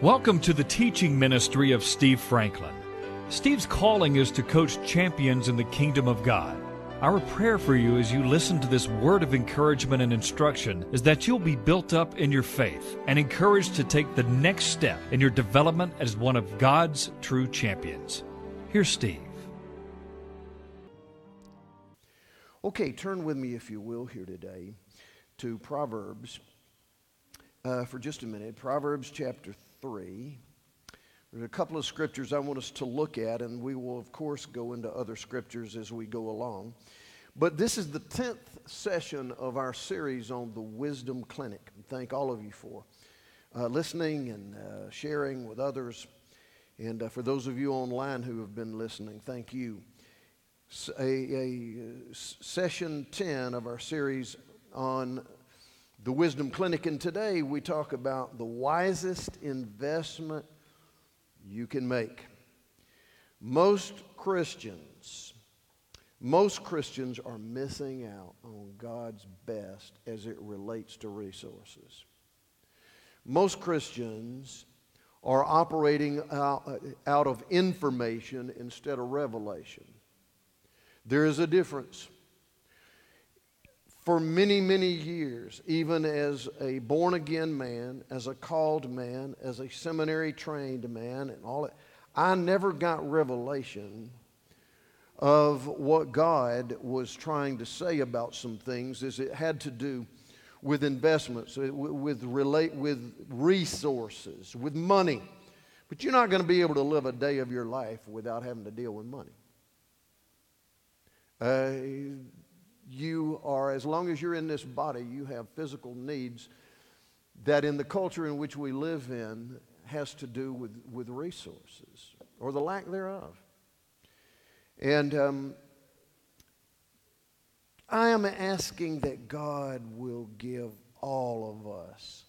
Welcome to the teaching ministry of Steve Franklin. Steve's calling is to coach champions in the kingdom of God. Our prayer for you as you listen to this word of encouragement and instruction is that you'll be built up in your faith and encouraged to take the next step in your development as one of God's true champions. Here's Steve. Okay, turn with me, if you will, here today to Proverbs uh, for just a minute. Proverbs chapter 3. There's a couple of scriptures I want us to look at, and we will, of course, go into other scriptures as we go along. But this is the 10th session of our series on the Wisdom Clinic. Thank all of you for uh, listening and uh, sharing with others. And uh, for those of you online who have been listening, thank you. A, a session 10 of our series on the Wisdom Clinic, and today we talk about the wisest investment you can make. Most Christians, most Christians are missing out on God's best as it relates to resources. Most Christians are operating out, of information instead of revelation. There is a difference for many, many years, even as a born again man, as a called man, as a seminary trained man, and all that, I never got revelation of what God was trying to say about some things as it had to do with investments, uh, with, relate, with resources, with money. But you're not going to be able to live a day of your life without having to deal with money. Uh, you are, as long as you're in this body, you have physical needs that in the culture in which we live in has to do with, with resources or the lack thereof. And um, I am asking that God will give all of us,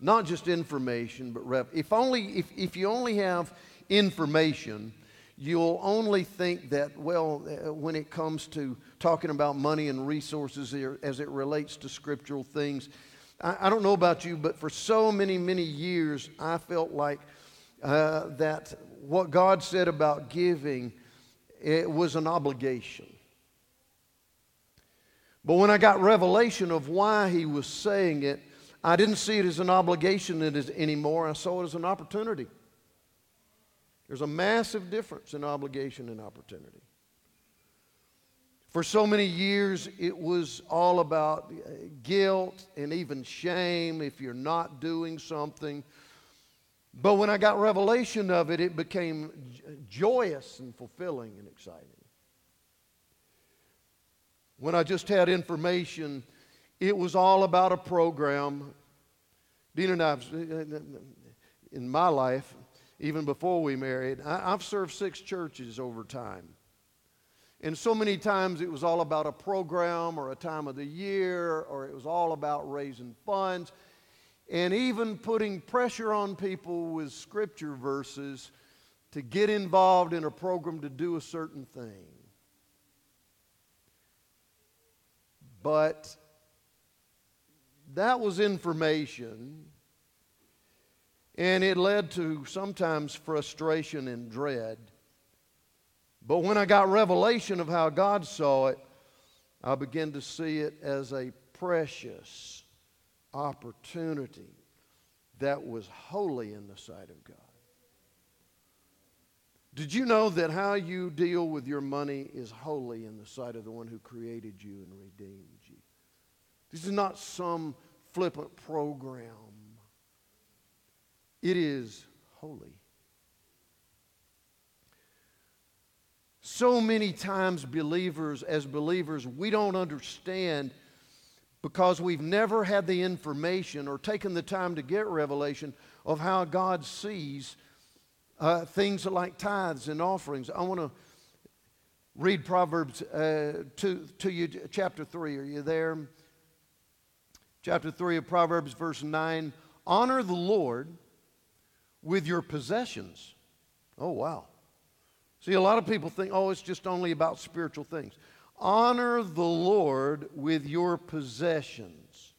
not just information, but. If, only, if, if you only have information, you'll only think that, well, uh, when it comes to talking about money and resources as it relates to scriptural things, I, don't know about you, but for so many, many years, I felt like uh, that what God said about giving it was an obligation. But when I got revelation of why he was saying it, I didn't see it as an obligation anymore. I saw it as an opportunity. There's a massive difference in obligation and opportunity. For so many years, it was all about uh, guilt and even shame if you're not doing something. But when I got revelation of it, it became joyous and fulfilling and exciting. When I just had information, it was all about a program. Dean and I, uh, in my life, even before we married. I, have served six churches over time. And so many times it was all about a program or a time of the year, or it was all about raising funds, and even putting pressure on people with scripture verses to get involved in a program to do a certain thing. But that was information and it led to sometimes frustration and dread. But when I got revelation of how God saw it, I began to see it as a precious opportunity that was holy in the sight of God. Did you know that how you deal with your money is holy in the sight of the one who created you and redeemed you? This is not some flippant program it is holy. So many times, believers, as believers, we don't understand because we've never had the information or taken the time to get revelation of how God sees uh, things like tithes and offerings. I want to read Proverbs uh, to, to you, chapter 3. Are you there? Chapter 3 of Proverbs, verse 9. Honor the Lord with your possessions. Oh, wow. See, a lot of people think, oh, it's just only about spiritual things. Honor the Lord with your possessions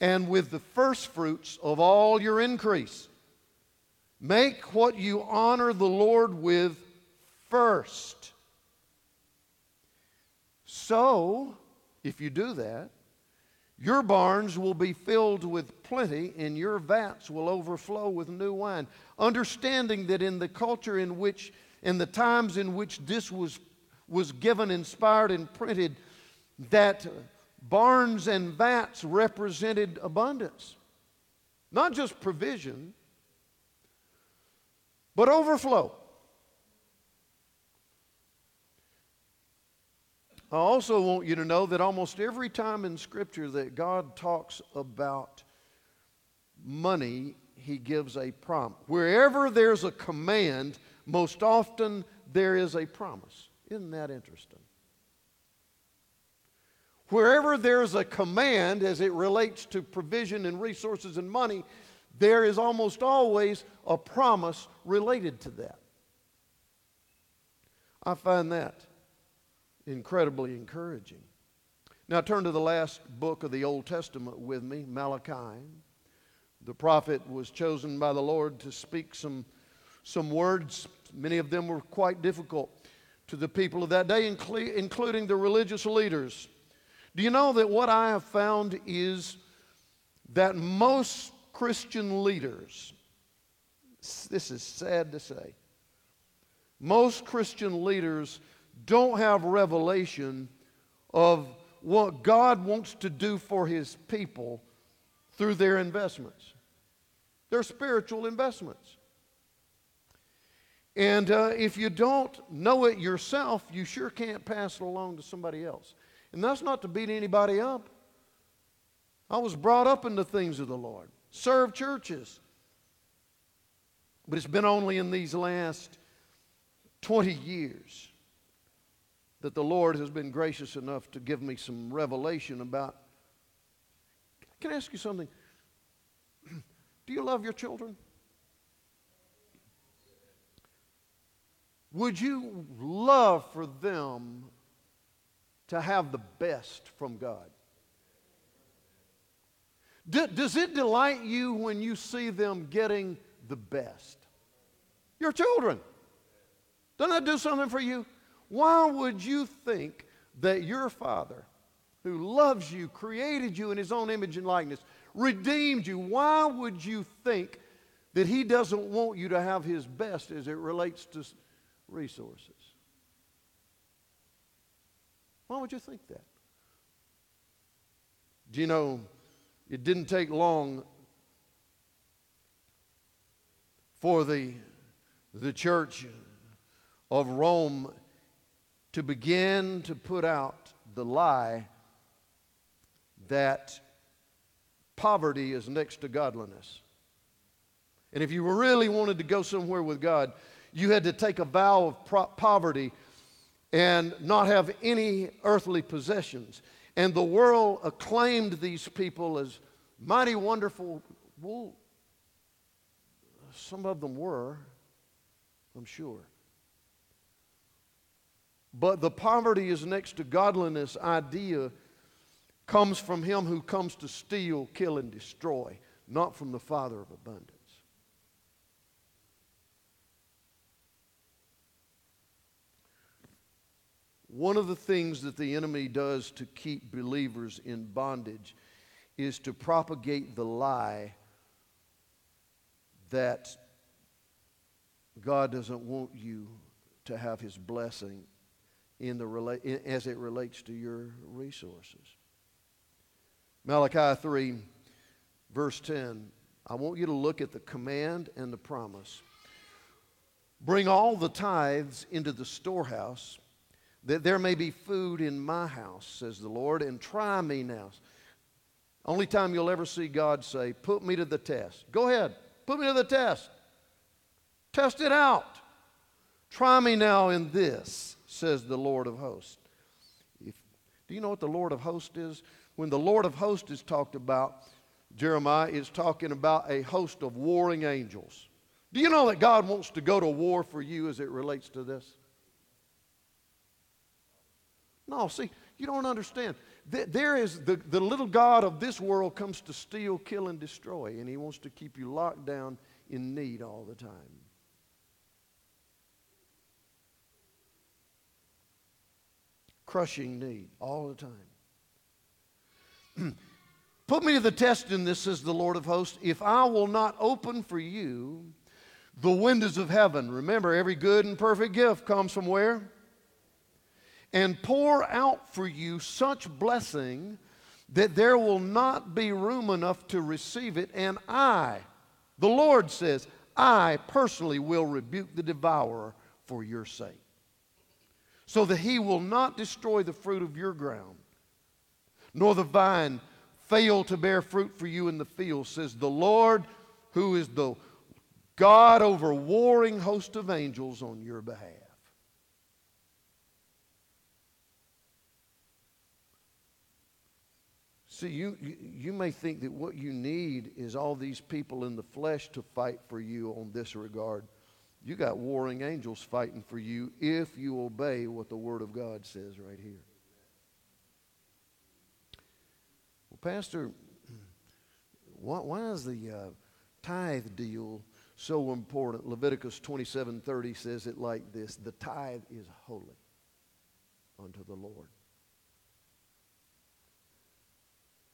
and with the firstfruits of all your increase. Make what you honor the Lord with first. So, if you do that, your barns will be filled with plenty, and your vats will overflow with new wine. Understanding that in the culture in which, in the times in which this was, was given, inspired, and printed, that barns and vats represented abundance. Not just provision, but overflow. I also want you to know that almost every time in Scripture that God talks about money, He gives a promise. Wherever there's a command, most often there is a promise. Isn't that interesting? Wherever there's a command as it relates to provision and resources and money, there is almost always a promise related to that. I find that incredibly encouraging. Now turn to the last book of the Old Testament with me, Malachi. The prophet was chosen by the Lord to speak some, some words. Many of them were quite difficult to the people of that day, including the religious leaders. Do you know that what I have found is that most Christian leaders, this is sad to say, most Christian leaders don't have revelation of what God wants to do for his people through their investments. Their spiritual investments. And uh, if you don't know it yourself, you sure can't pass it along to somebody else. And that's not to beat anybody up. I was brought up in the things of the Lord, served churches. But it's been only in these last 20 years that the Lord has been gracious enough to give me some revelation about. Can I ask you something? Do you love your children? Would you love for them to have the best from God? does it delight you when you see them getting the best? Your children. Doesn't that do something for you? Why would you think that your Father, who loves you, created you in His own image and likeness, redeemed you, why would you think that He doesn't want you to have His best as it relates to resources? Why would you think that? Do you know it didn't take long for the, the church of Rome to begin to put out the lie that poverty is next to godliness. And if you really wanted to go somewhere with God, you had to take a vow of pro- poverty and not have any earthly possessions. And the world acclaimed these people as mighty wonderful. Well, some of them were, I'm sure. But the poverty is next to godliness idea comes from him who comes to steal, kill, and destroy, not from the Father of abundance. One of the things that the enemy does to keep believers in bondage is to propagate the lie that God doesn't want you to have his blessing in the, as it relates to your resources. Malachi 3, verse 10. I want you to look at the command and the promise. Bring all the tithes into the storehouse that there may be food in my house, says the Lord, and try me now. Only time you'll ever see God say, Put me to the test. Go ahead, put me to the test. Test it out. Try me now in this, says the Lord of hosts. If, do you know what the Lord of hosts is? When the Lord of hosts is talked about, Jeremiah is talking about a host of warring angels. Do you know that God wants to go to war for you as it relates to this? No, see, you don't understand. there is the, the little God of this world comes to steal, kill, and destroy, and he wants to keep you locked down in need all the time. Crushing need all the time. Put me to the test in this, says the Lord of hosts, if I will not open for you the windows of heaven. Remember, every good and perfect gift comes from where? And pour out for you such blessing that there will not be room enough to receive it. And I, the Lord says, I personally will rebuke the devourer for your sake, so that he will not destroy the fruit of your ground, nor the vine fail to bear fruit for you in the field, says the Lord, who is the God over warring host of angels on your behalf. See, you, you may think that what you need is all these people in the flesh to fight for you on this regard. You got warring angels fighting for you if you obey what the Word of God says right here. Well, Pastor, why, why is the uh, tithe deal so important. Leviticus 27:30 says it like this, "The tithe is holy unto the Lord."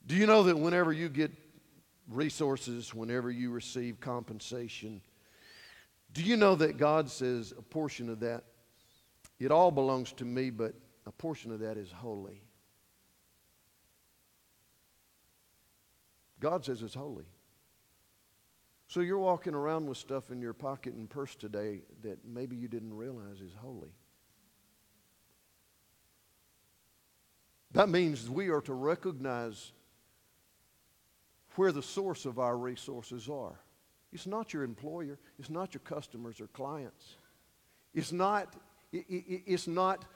Do you know that whenever you get resources, whenever you receive compensation, do you know that God says a portion of that it all belongs to me, but a portion of that is holy. God says it's holy. So you're walking around with stuff in your pocket and purse today that maybe you didn't realize is holy. That means we are to recognize where the source of our resources are. It's not your employer, it's not your customers or clients. It's not, it's not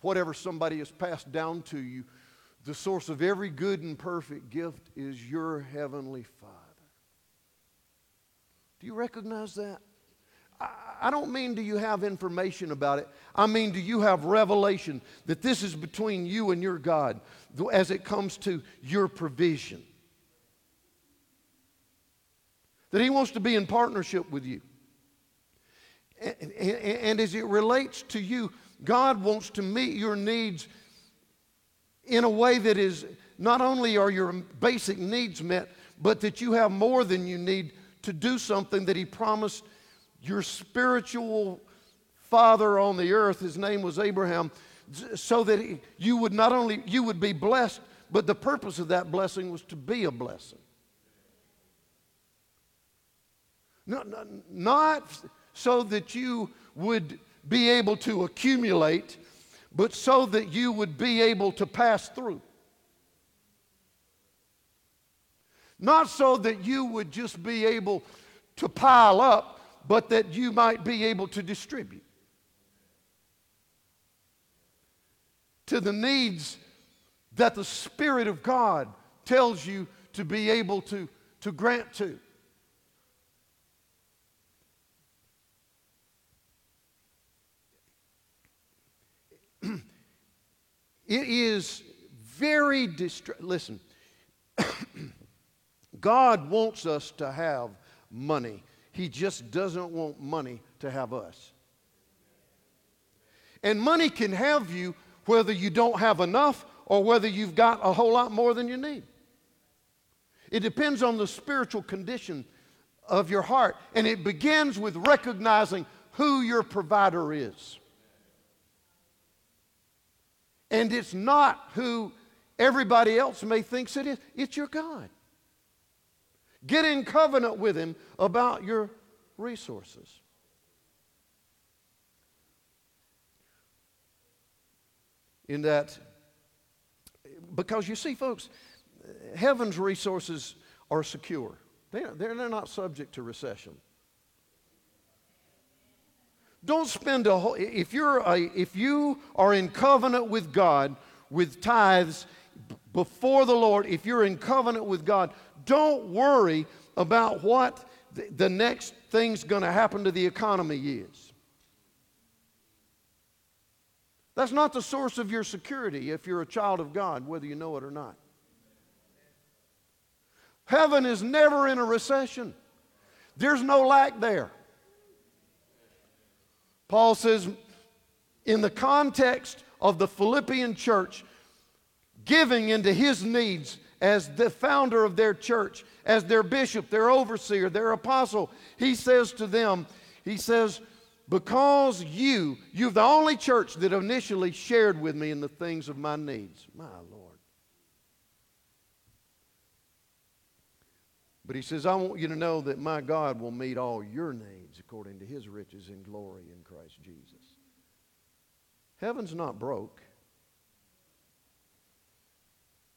whatever somebody has passed down to you. The source of every good and perfect gift is your heavenly Father. Do you recognize that? I don't mean do you have information about it. I mean, do you have revelation that this is between you and your God as it comes to your provision? That He wants to be in partnership with you. And, and, and as it relates to you, God wants to meet your needs in a way that is not only are your basic needs met, but that you have more than you need to do something that he promised your spiritual father on the earth, his name was Abraham, so that he, you would not only you would be blessed, but the purpose of that blessing was to be a blessing. Not, not, not so that you would be able to accumulate, but so that you would be able to pass through. Not so that you would just be able to pile up, but that you might be able to distribute to the needs that the Spirit of God tells you to be able to, to grant to. Is very distressing. Listen, God wants us to have money. He just doesn't want money to have us. And money can have you whether you don't have enough or whether you've got a whole lot more than you need. It depends on the spiritual condition of your heart. And it begins with recognizing who your provider is. And it's not who everybody else may think it is, it's your God. Get in covenant with Him about your resources. In that, because you see, folks, heaven's resources are secure, they're, they're not subject to recession. Don't spend a whole, if, you're a, if you are in covenant with God with tithes before the Lord, if you're in covenant with God, don't worry about what the next thing's going to happen to the economy is. That's not the source of your security if you're a child of God, whether you know it or not. Heaven is never in a recession, there's no lack there. Paul says, in the context of the Philippian church, giving into his needs as the founder of their church, as their bishop, their overseer, their apostle, he says to them, he says, because you, you're the only church that initially shared with me in the things of my needs. My Lord. But he says, I want you to know that my God will meet all your needs according to his riches and glory in Christ Jesus. Heaven's not broke.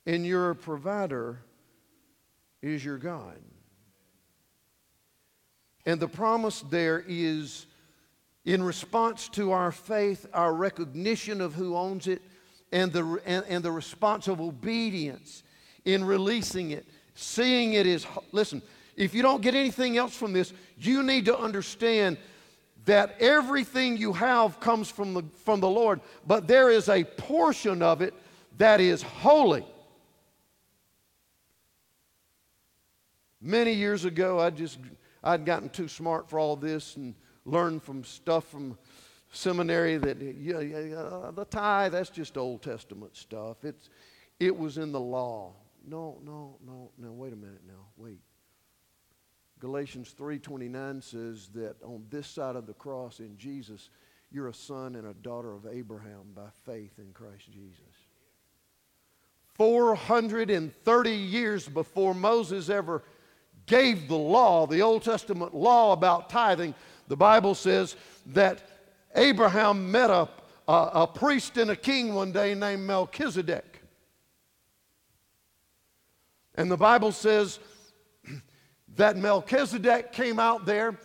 And your provider is your God. And the promise there is in response to our faith, our recognition of who owns it, and the, and, and the response of obedience in releasing it, seeing it is, listen, if you don't get anything else from this, you need to understand that everything you have comes from the, from the Lord, but there is a portion of it that is holy. Many years ago, I just I'd gotten too smart for all this and learned from stuff from seminary that yeah, yeah, the tithe that's just Old Testament stuff. It's it was in the law. No, no, no, no. Wait a minute now. Wait. Galatians 3:29 says that on this side of the cross in Jesus, you're a son and a daughter of Abraham by faith in Christ Jesus. 430 years before Moses ever gave the law, the Old Testament law about tithing, the Bible says that Abraham met a, a, a priest and a king one day named Melchizedek. And the Bible says that Melchizedek came out there,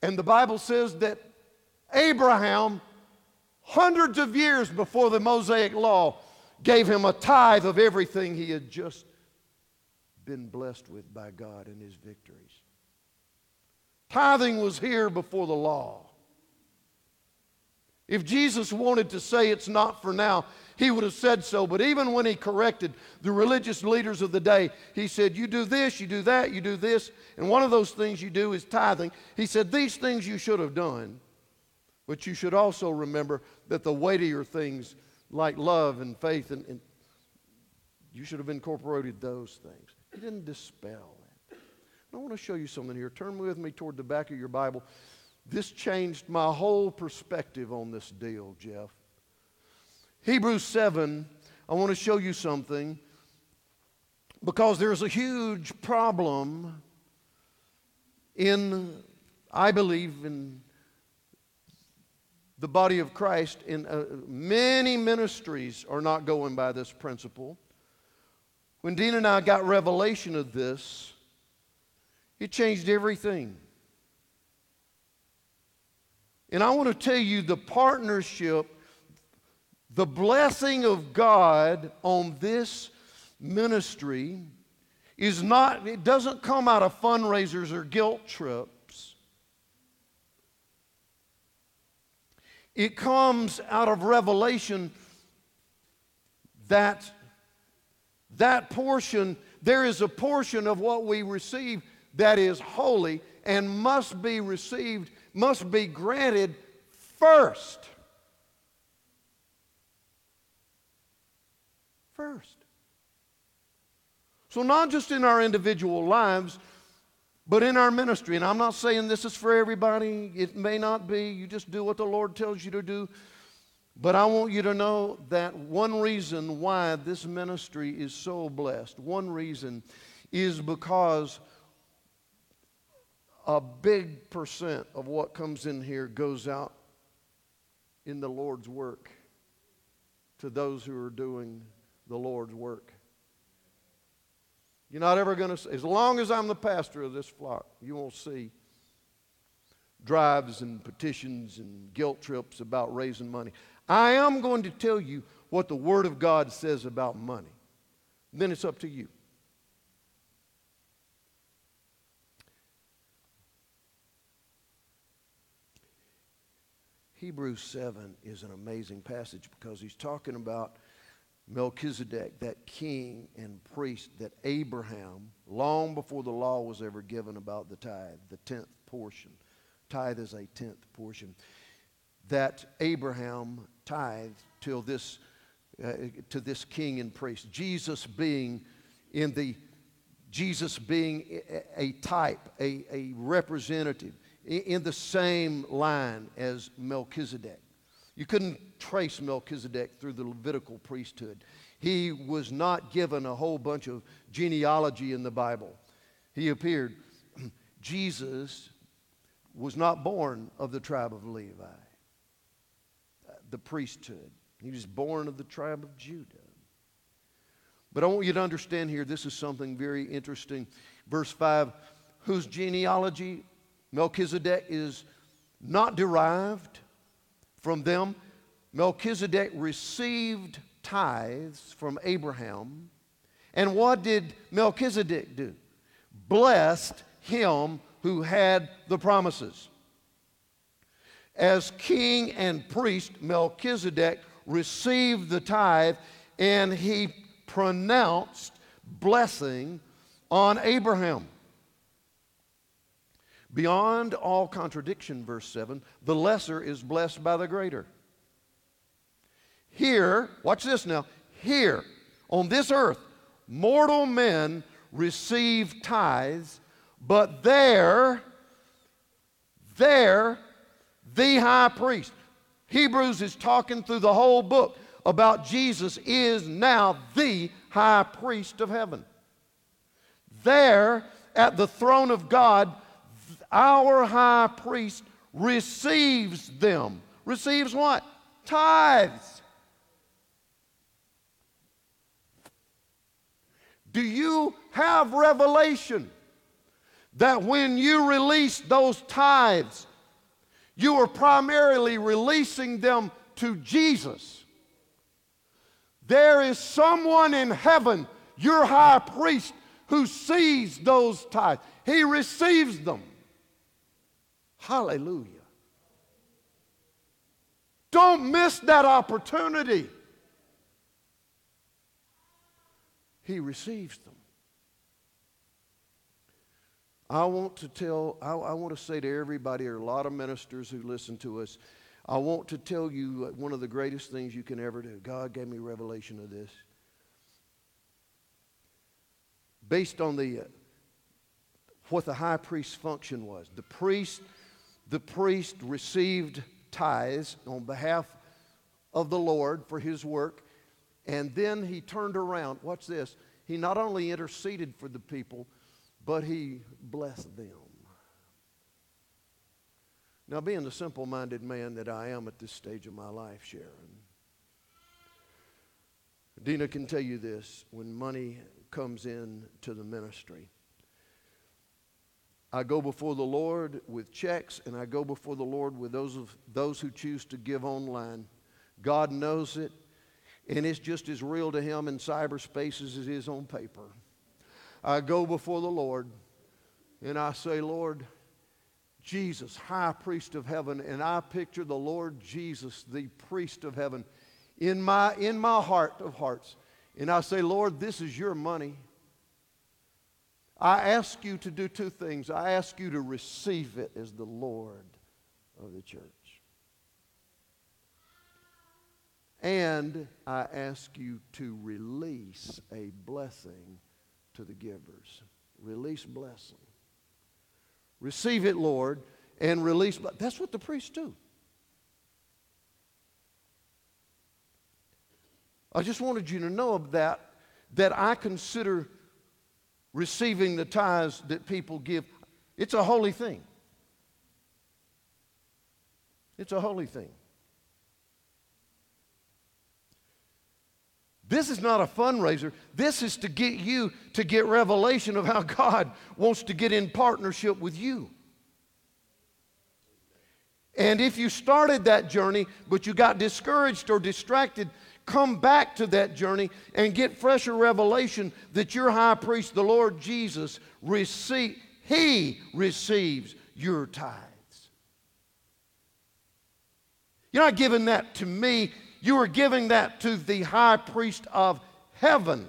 and the Bible says that Abraham, hundreds of years before the Mosaic law, gave him a tithe of everything he had just been blessed with by God in his victories. Tithing was here before the law. If Jesus wanted to say it's not for now, he would have said so. But even when he corrected the religious leaders of the day, he said, You do this, you do that, you do this. And one of those things you do is tithing. He said, These things you should have done. But you should also remember that the weightier things like love and faith, and, and you should have incorporated those things. He didn't dispel that. I want to show you something here. Turn with me toward the back of your Bible. This changed my whole perspective on this deal, Jeff. Hebrews 7, I want to show you something because there's a huge problem in, I believe, in the body of Christ. In uh, many ministries are not going by this principle. When Dean and I got revelation of this, it changed everything. And I want to tell you the partnership, the blessing of God on this ministry is not, it doesn't come out of fundraisers or guilt trips. It comes out of revelation that that portion, there is a portion of what we receive that is holy and must be received, must be granted first. First. So, not just in our individual lives, but in our ministry. And I'm not saying this is for everybody, it may not be. You just do what the Lord tells you to do. But I want you to know that one reason why this ministry is so blessed, one reason is because a big percent of what comes in here goes out in the Lord's work to those who are doing the Lord's work. You're not ever going to, as long as I'm the pastor of this flock, you won't see drives and petitions and guilt trips about raising money. I am going to tell you what the Word of God says about money. Then it's up to you. Hebrews 7 is an amazing passage because he's talking about Melchizedek, that king and priest that Abraham, long before the law was ever given about the tithe, the tenth portion. Tithe is a tenth portion. That Abraham tithed till this, uh, to this king and priest. Jesus being in the Jesus being a type, a, a representative, in the same line as Melchizedek. You couldn't trace Melchizedek through the Levitical priesthood. He was not given a whole bunch of genealogy in the Bible. He appeared. Jesus was not born of the tribe of Levi, uh, the priesthood. He was born of the tribe of Judah. But I want you to understand here this is something very interesting. Verse 5 whose genealogy Melchizedek is not derived from them. Melchizedek received tithes from Abraham. And what did Melchizedek do? Blessed him who had the promises. As king and priest, Melchizedek received the tithe and he pronounced blessing on Abraham. Beyond all contradiction, verse 7, the lesser is blessed by the greater. Here, watch this now, here on this earth, mortal men receive tithes, but there, there, the high priest. Hebrews is talking through the whole book about Jesus is now the high priest of heaven. There at the throne of God, our high priest receives them. Receives what? Tithes. Do you have revelation that when you release those tithes, you are primarily releasing them to Jesus? There is someone in heaven, your high priest, who sees those tithes. He receives them. Hallelujah. Don't miss that opportunity. He receives them. I want to tell, I, I, want to say to everybody, are a lot of ministers who listen to us. I want to tell you one of the greatest things you can ever do. God gave me revelation of this. Based on the, uh, what the high priest's function was. The priest the priest received tithes on behalf of the Lord for his work, and then he turned around. Watch this. He not only interceded for the people, but he blessed them. Now, being the simple minded man that I am at this stage of my life, Sharon, Dina can tell you this when money comes in to the ministry, I go before the Lord with checks, and I go before the Lord with those, of, those who choose to give online. God knows it, and it's just as real to Him in cyberspace as it is on paper. I go before the Lord, and I say, Lord, Jesus, high priest of heaven, and I picture the Lord Jesus, the priest of heaven, in my, in my heart of hearts. And I say, Lord, this is your money. I ask you to do two things. I ask you to receive it as the Lord of the church. And I ask you to release a blessing to the givers. Release blessing. Receive it, Lord, and release. That's what the priests do. I just wanted you to know of that, that I consider receiving the tithes that people give. It's a holy thing. It's a holy thing. This is not a fundraiser. This is to get you to get revelation of how God wants to get in partnership with you. And if you started that journey, but you got discouraged or distracted, come back to that journey and get fresher revelation that your high priest, the Lord Jesus, receive, he receives your tithes. You're not giving that to me, you are giving that to the high priest of heaven.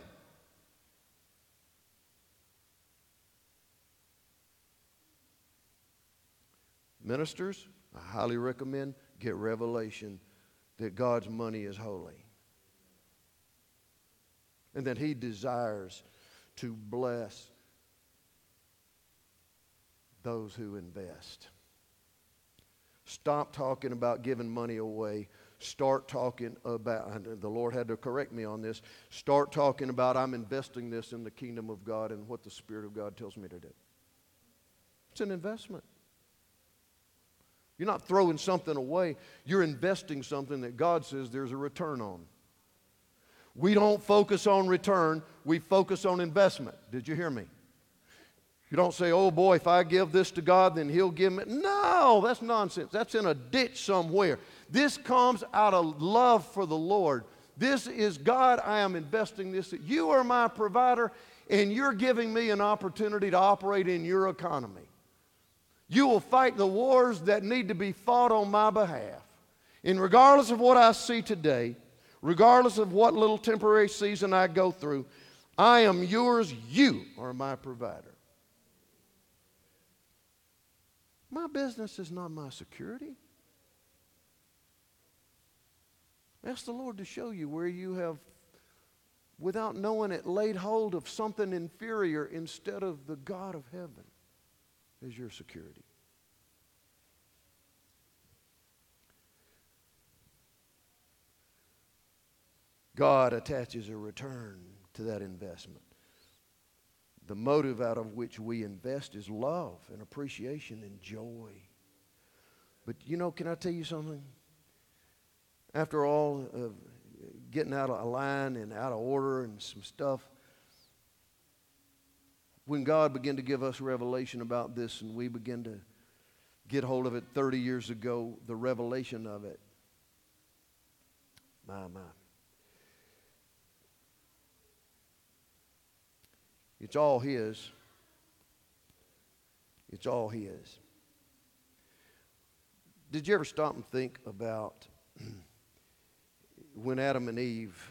Ministers, I highly recommend get revelation that God's money is holy and that He desires to bless those who invest. Stop talking about giving money away. Start talking about, the Lord had to correct me on this. Start talking about, I'm investing this in the kingdom of God and what the Spirit of God tells me to do. It's an investment. You're not throwing something away, you're investing something that God says there's a return on. We don't focus on return, we focus on investment. Did you hear me? You don't say, oh boy, if I give this to God, then He'll give me. No, that's nonsense. That's in a ditch somewhere. This comes out of love for the Lord. This is God, I am investing this. You are my provider, and you're giving me an opportunity to operate in your economy. You will fight the wars that need to be fought on my behalf. And regardless of what I see today, regardless of what little temporary season I go through, I am yours. You are my provider. My business is not my security. Ask the Lord to show you where you have, without knowing it, laid hold of something inferior instead of the God of heaven as your security. God attaches a return to that investment. The motive out of which we invest is love and appreciation and joy. But you know, can I tell you something? After all of getting out of line and out of order and some stuff, when God began to give us revelation about this and we began to get hold of it 30 years ago, the revelation of it, my, my. It's all His. It's all His. Did you ever stop and think about when Adam and Eve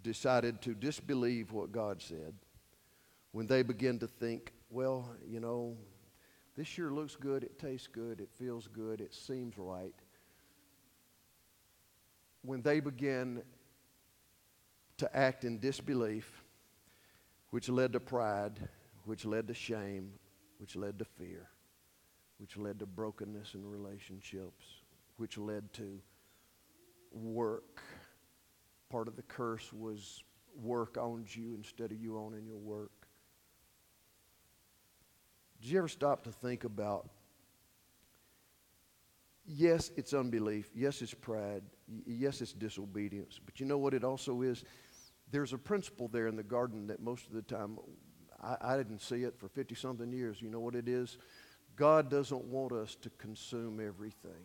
decided to disbelieve what God said? When they began to think, well, you know, this sure looks good, it tastes good, it feels good, it seems right. When they begin to act in disbelief, which led to pride, which led to shame, which led to fear, which led to brokenness in relationships, which led to work. Part of the curse was work owns you instead of you owning your work. Did you ever stop to think about? Yes, it's unbelief. Yes, it's pride. Yes, it's disobedience. But you know what it also is? There's a principle there in the garden that most of the time I, I didn't see it for 50 something years. You know what it is? God doesn't want us to consume everything.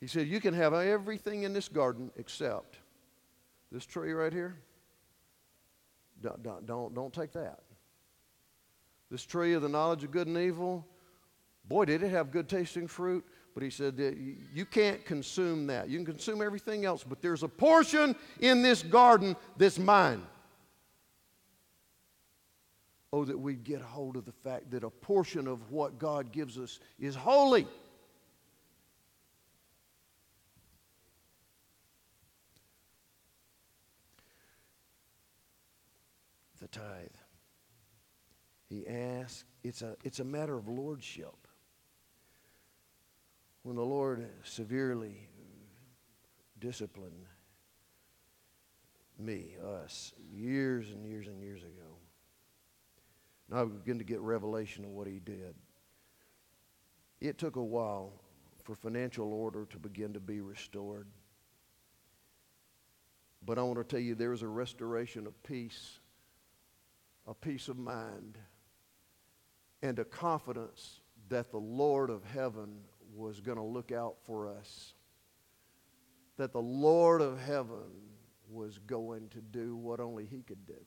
He said, You can have everything in this garden except this tree right here. Don't, don't, don't, don't take that. This tree of the knowledge of good and evil, boy, did it have good tasting fruit. But he said you can't consume that. You can consume everything else, but there's a portion in this garden that's mine. Oh, that we'd get hold of the fact that a portion of what God gives us is holy. The tithe. He asked, it's a, it's a matter of lordship when the Lord severely disciplined me, us, years and years and years ago. And I began to get revelation of what he did. It took a while for financial order to begin to be restored. But I want to tell you there is a restoration of peace, a peace of mind, and a confidence that the Lord of heaven was going to look out for us. That the Lord of heaven was going to do what only He could do.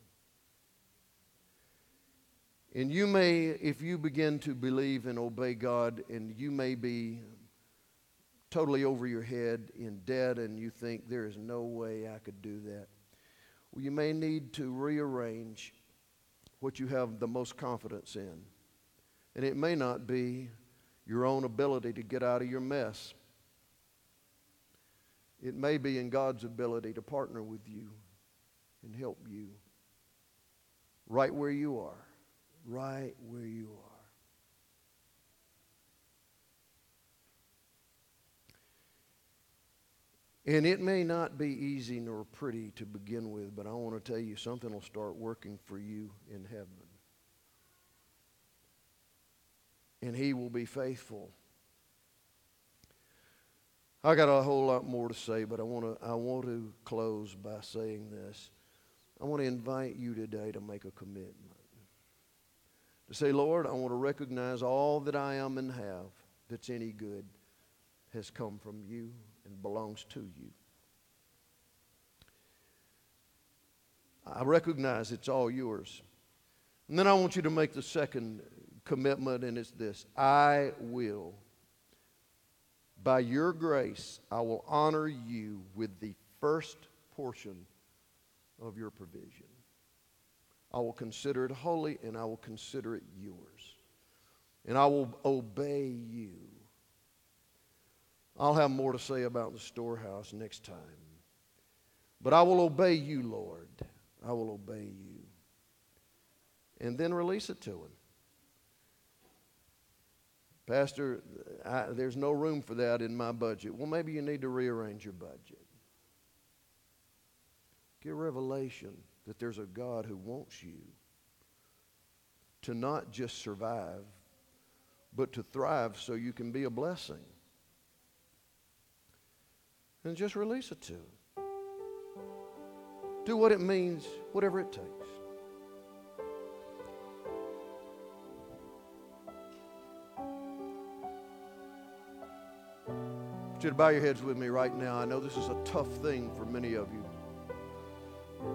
And you may, if you begin to believe and obey God, and you may be totally over your head in debt and you think there is no way I could do that. Well, you may need to rearrange what you have the most confidence in. And it may not be your own ability to get out of your mess. It may be in God's ability to partner with you and help you right where you are. Right where you are. And it may not be easy nor pretty to begin with, but I want to tell you something will start working for you in heaven. And He will be faithful. I got a whole lot more to say, but I want to, I want to close by saying this. I want to invite you today to make a commitment. To say, Lord, I want to recognize all that I am and have that's any good has come from you and belongs to you. I recognize it's all yours. And then I want you to make the second commitment, and it's this I will, by your grace, I will honor you with the first portion of your provision. I will consider it holy and I will consider it yours. And I will obey you. I'll have more to say about the storehouse next time. But I will obey you, Lord. I will obey you. And then release it to Him. Pastor, I, there's no room for that in my budget. Well, maybe you need to rearrange your budget. Get revelation that there's a God who wants you to not just survive, but to thrive so you can be a blessing and just release it to Him. Do what it means, whatever it takes. You to bow your heads with me right now. I know this is a tough thing for many of you.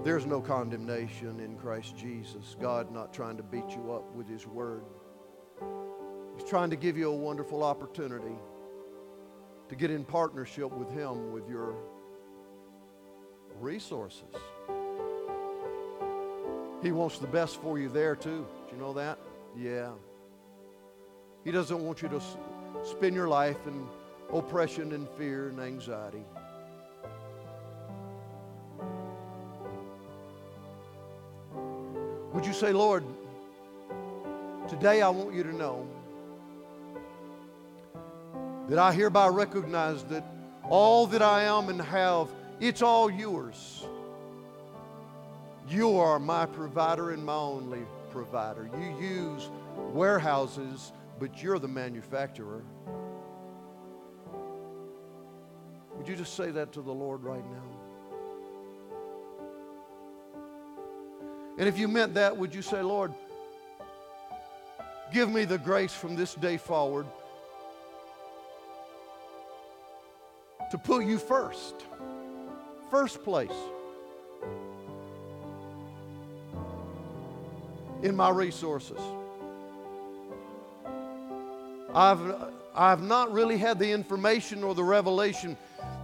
There's no condemnation in Christ Jesus. God not trying to beat you up with His Word. He's trying to give you a wonderful opportunity to get in partnership with Him with your resources. He wants the best for you there too. Do you know that? Yeah. He doesn't want you to spend your life in oppression and fear and anxiety. Would you say, Lord, today I want you to know that I hereby recognize that all that I am and have, it's all yours. You are my provider and my only provider. You use warehouses, but you're the manufacturer. Would you just say that to the Lord right now? And if you meant that, would you say, Lord, give me the grace from this day forward to put you first. First place in my resources. I've, I've not really had the information or the revelation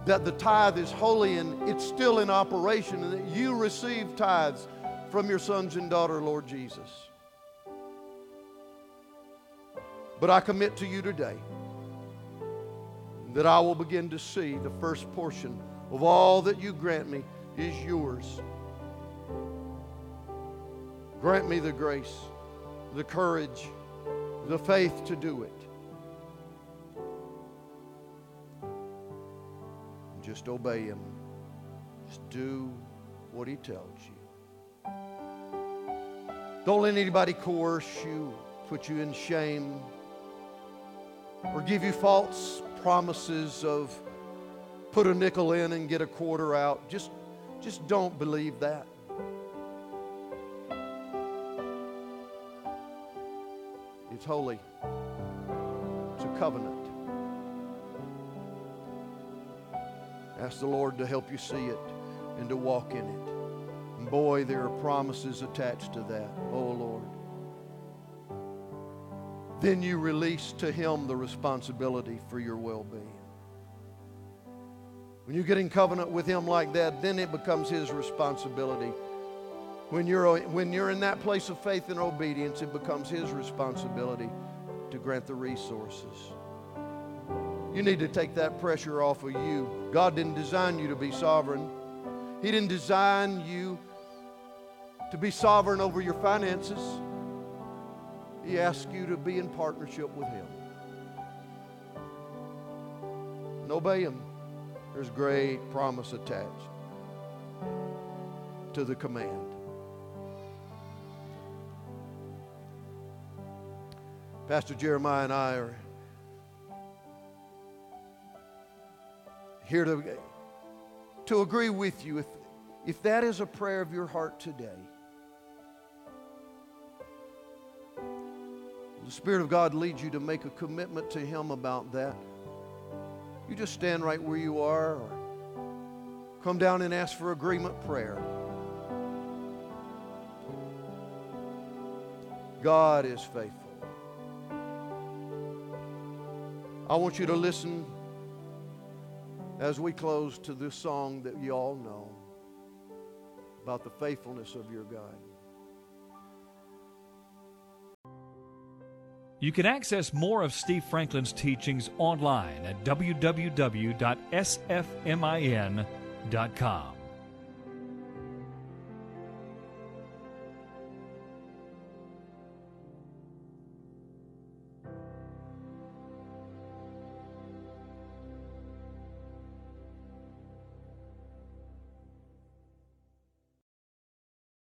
that the tithe is holy and it's still in operation and that you receive tithes from your sons and daughter, Lord Jesus. But I commit to you today that I will begin to see the first portion of all that you grant me is yours. Grant me the grace, the courage, the faith to do it. Just obey Him. Just do what He tells you. Don't let anybody coerce you, put you in shame, or give you false promises of put a nickel in and get a quarter out. Just, just don't believe that. It's holy. It's a covenant. Ask the Lord to help you see it and to walk in it. And boy, there are promises attached to that. Oh, Lord. then you release to Him the responsibility for your well being. When you get in covenant with Him like that, then it becomes His responsibility. When you're, when you're in that place of faith and obedience, it becomes His responsibility to grant the resources. You need to take that pressure off of you. God didn't design you to be sovereign, He didn't design you to be sovereign over your finances. He asks you to be in partnership with Him. And obey Him. There's great promise attached to the command. Pastor Jeremiah and I are here to, to agree with you. If, if that is a prayer of your heart today, the Spirit of God leads you to make a commitment to Him about that. You just stand right where you are or come down and ask for agreement prayer. God is faithful. I want you to listen as we close to this song that you all know about the faithfulness of your God. You can access more of Steve Franklin's teachings online at www.sfmin.com.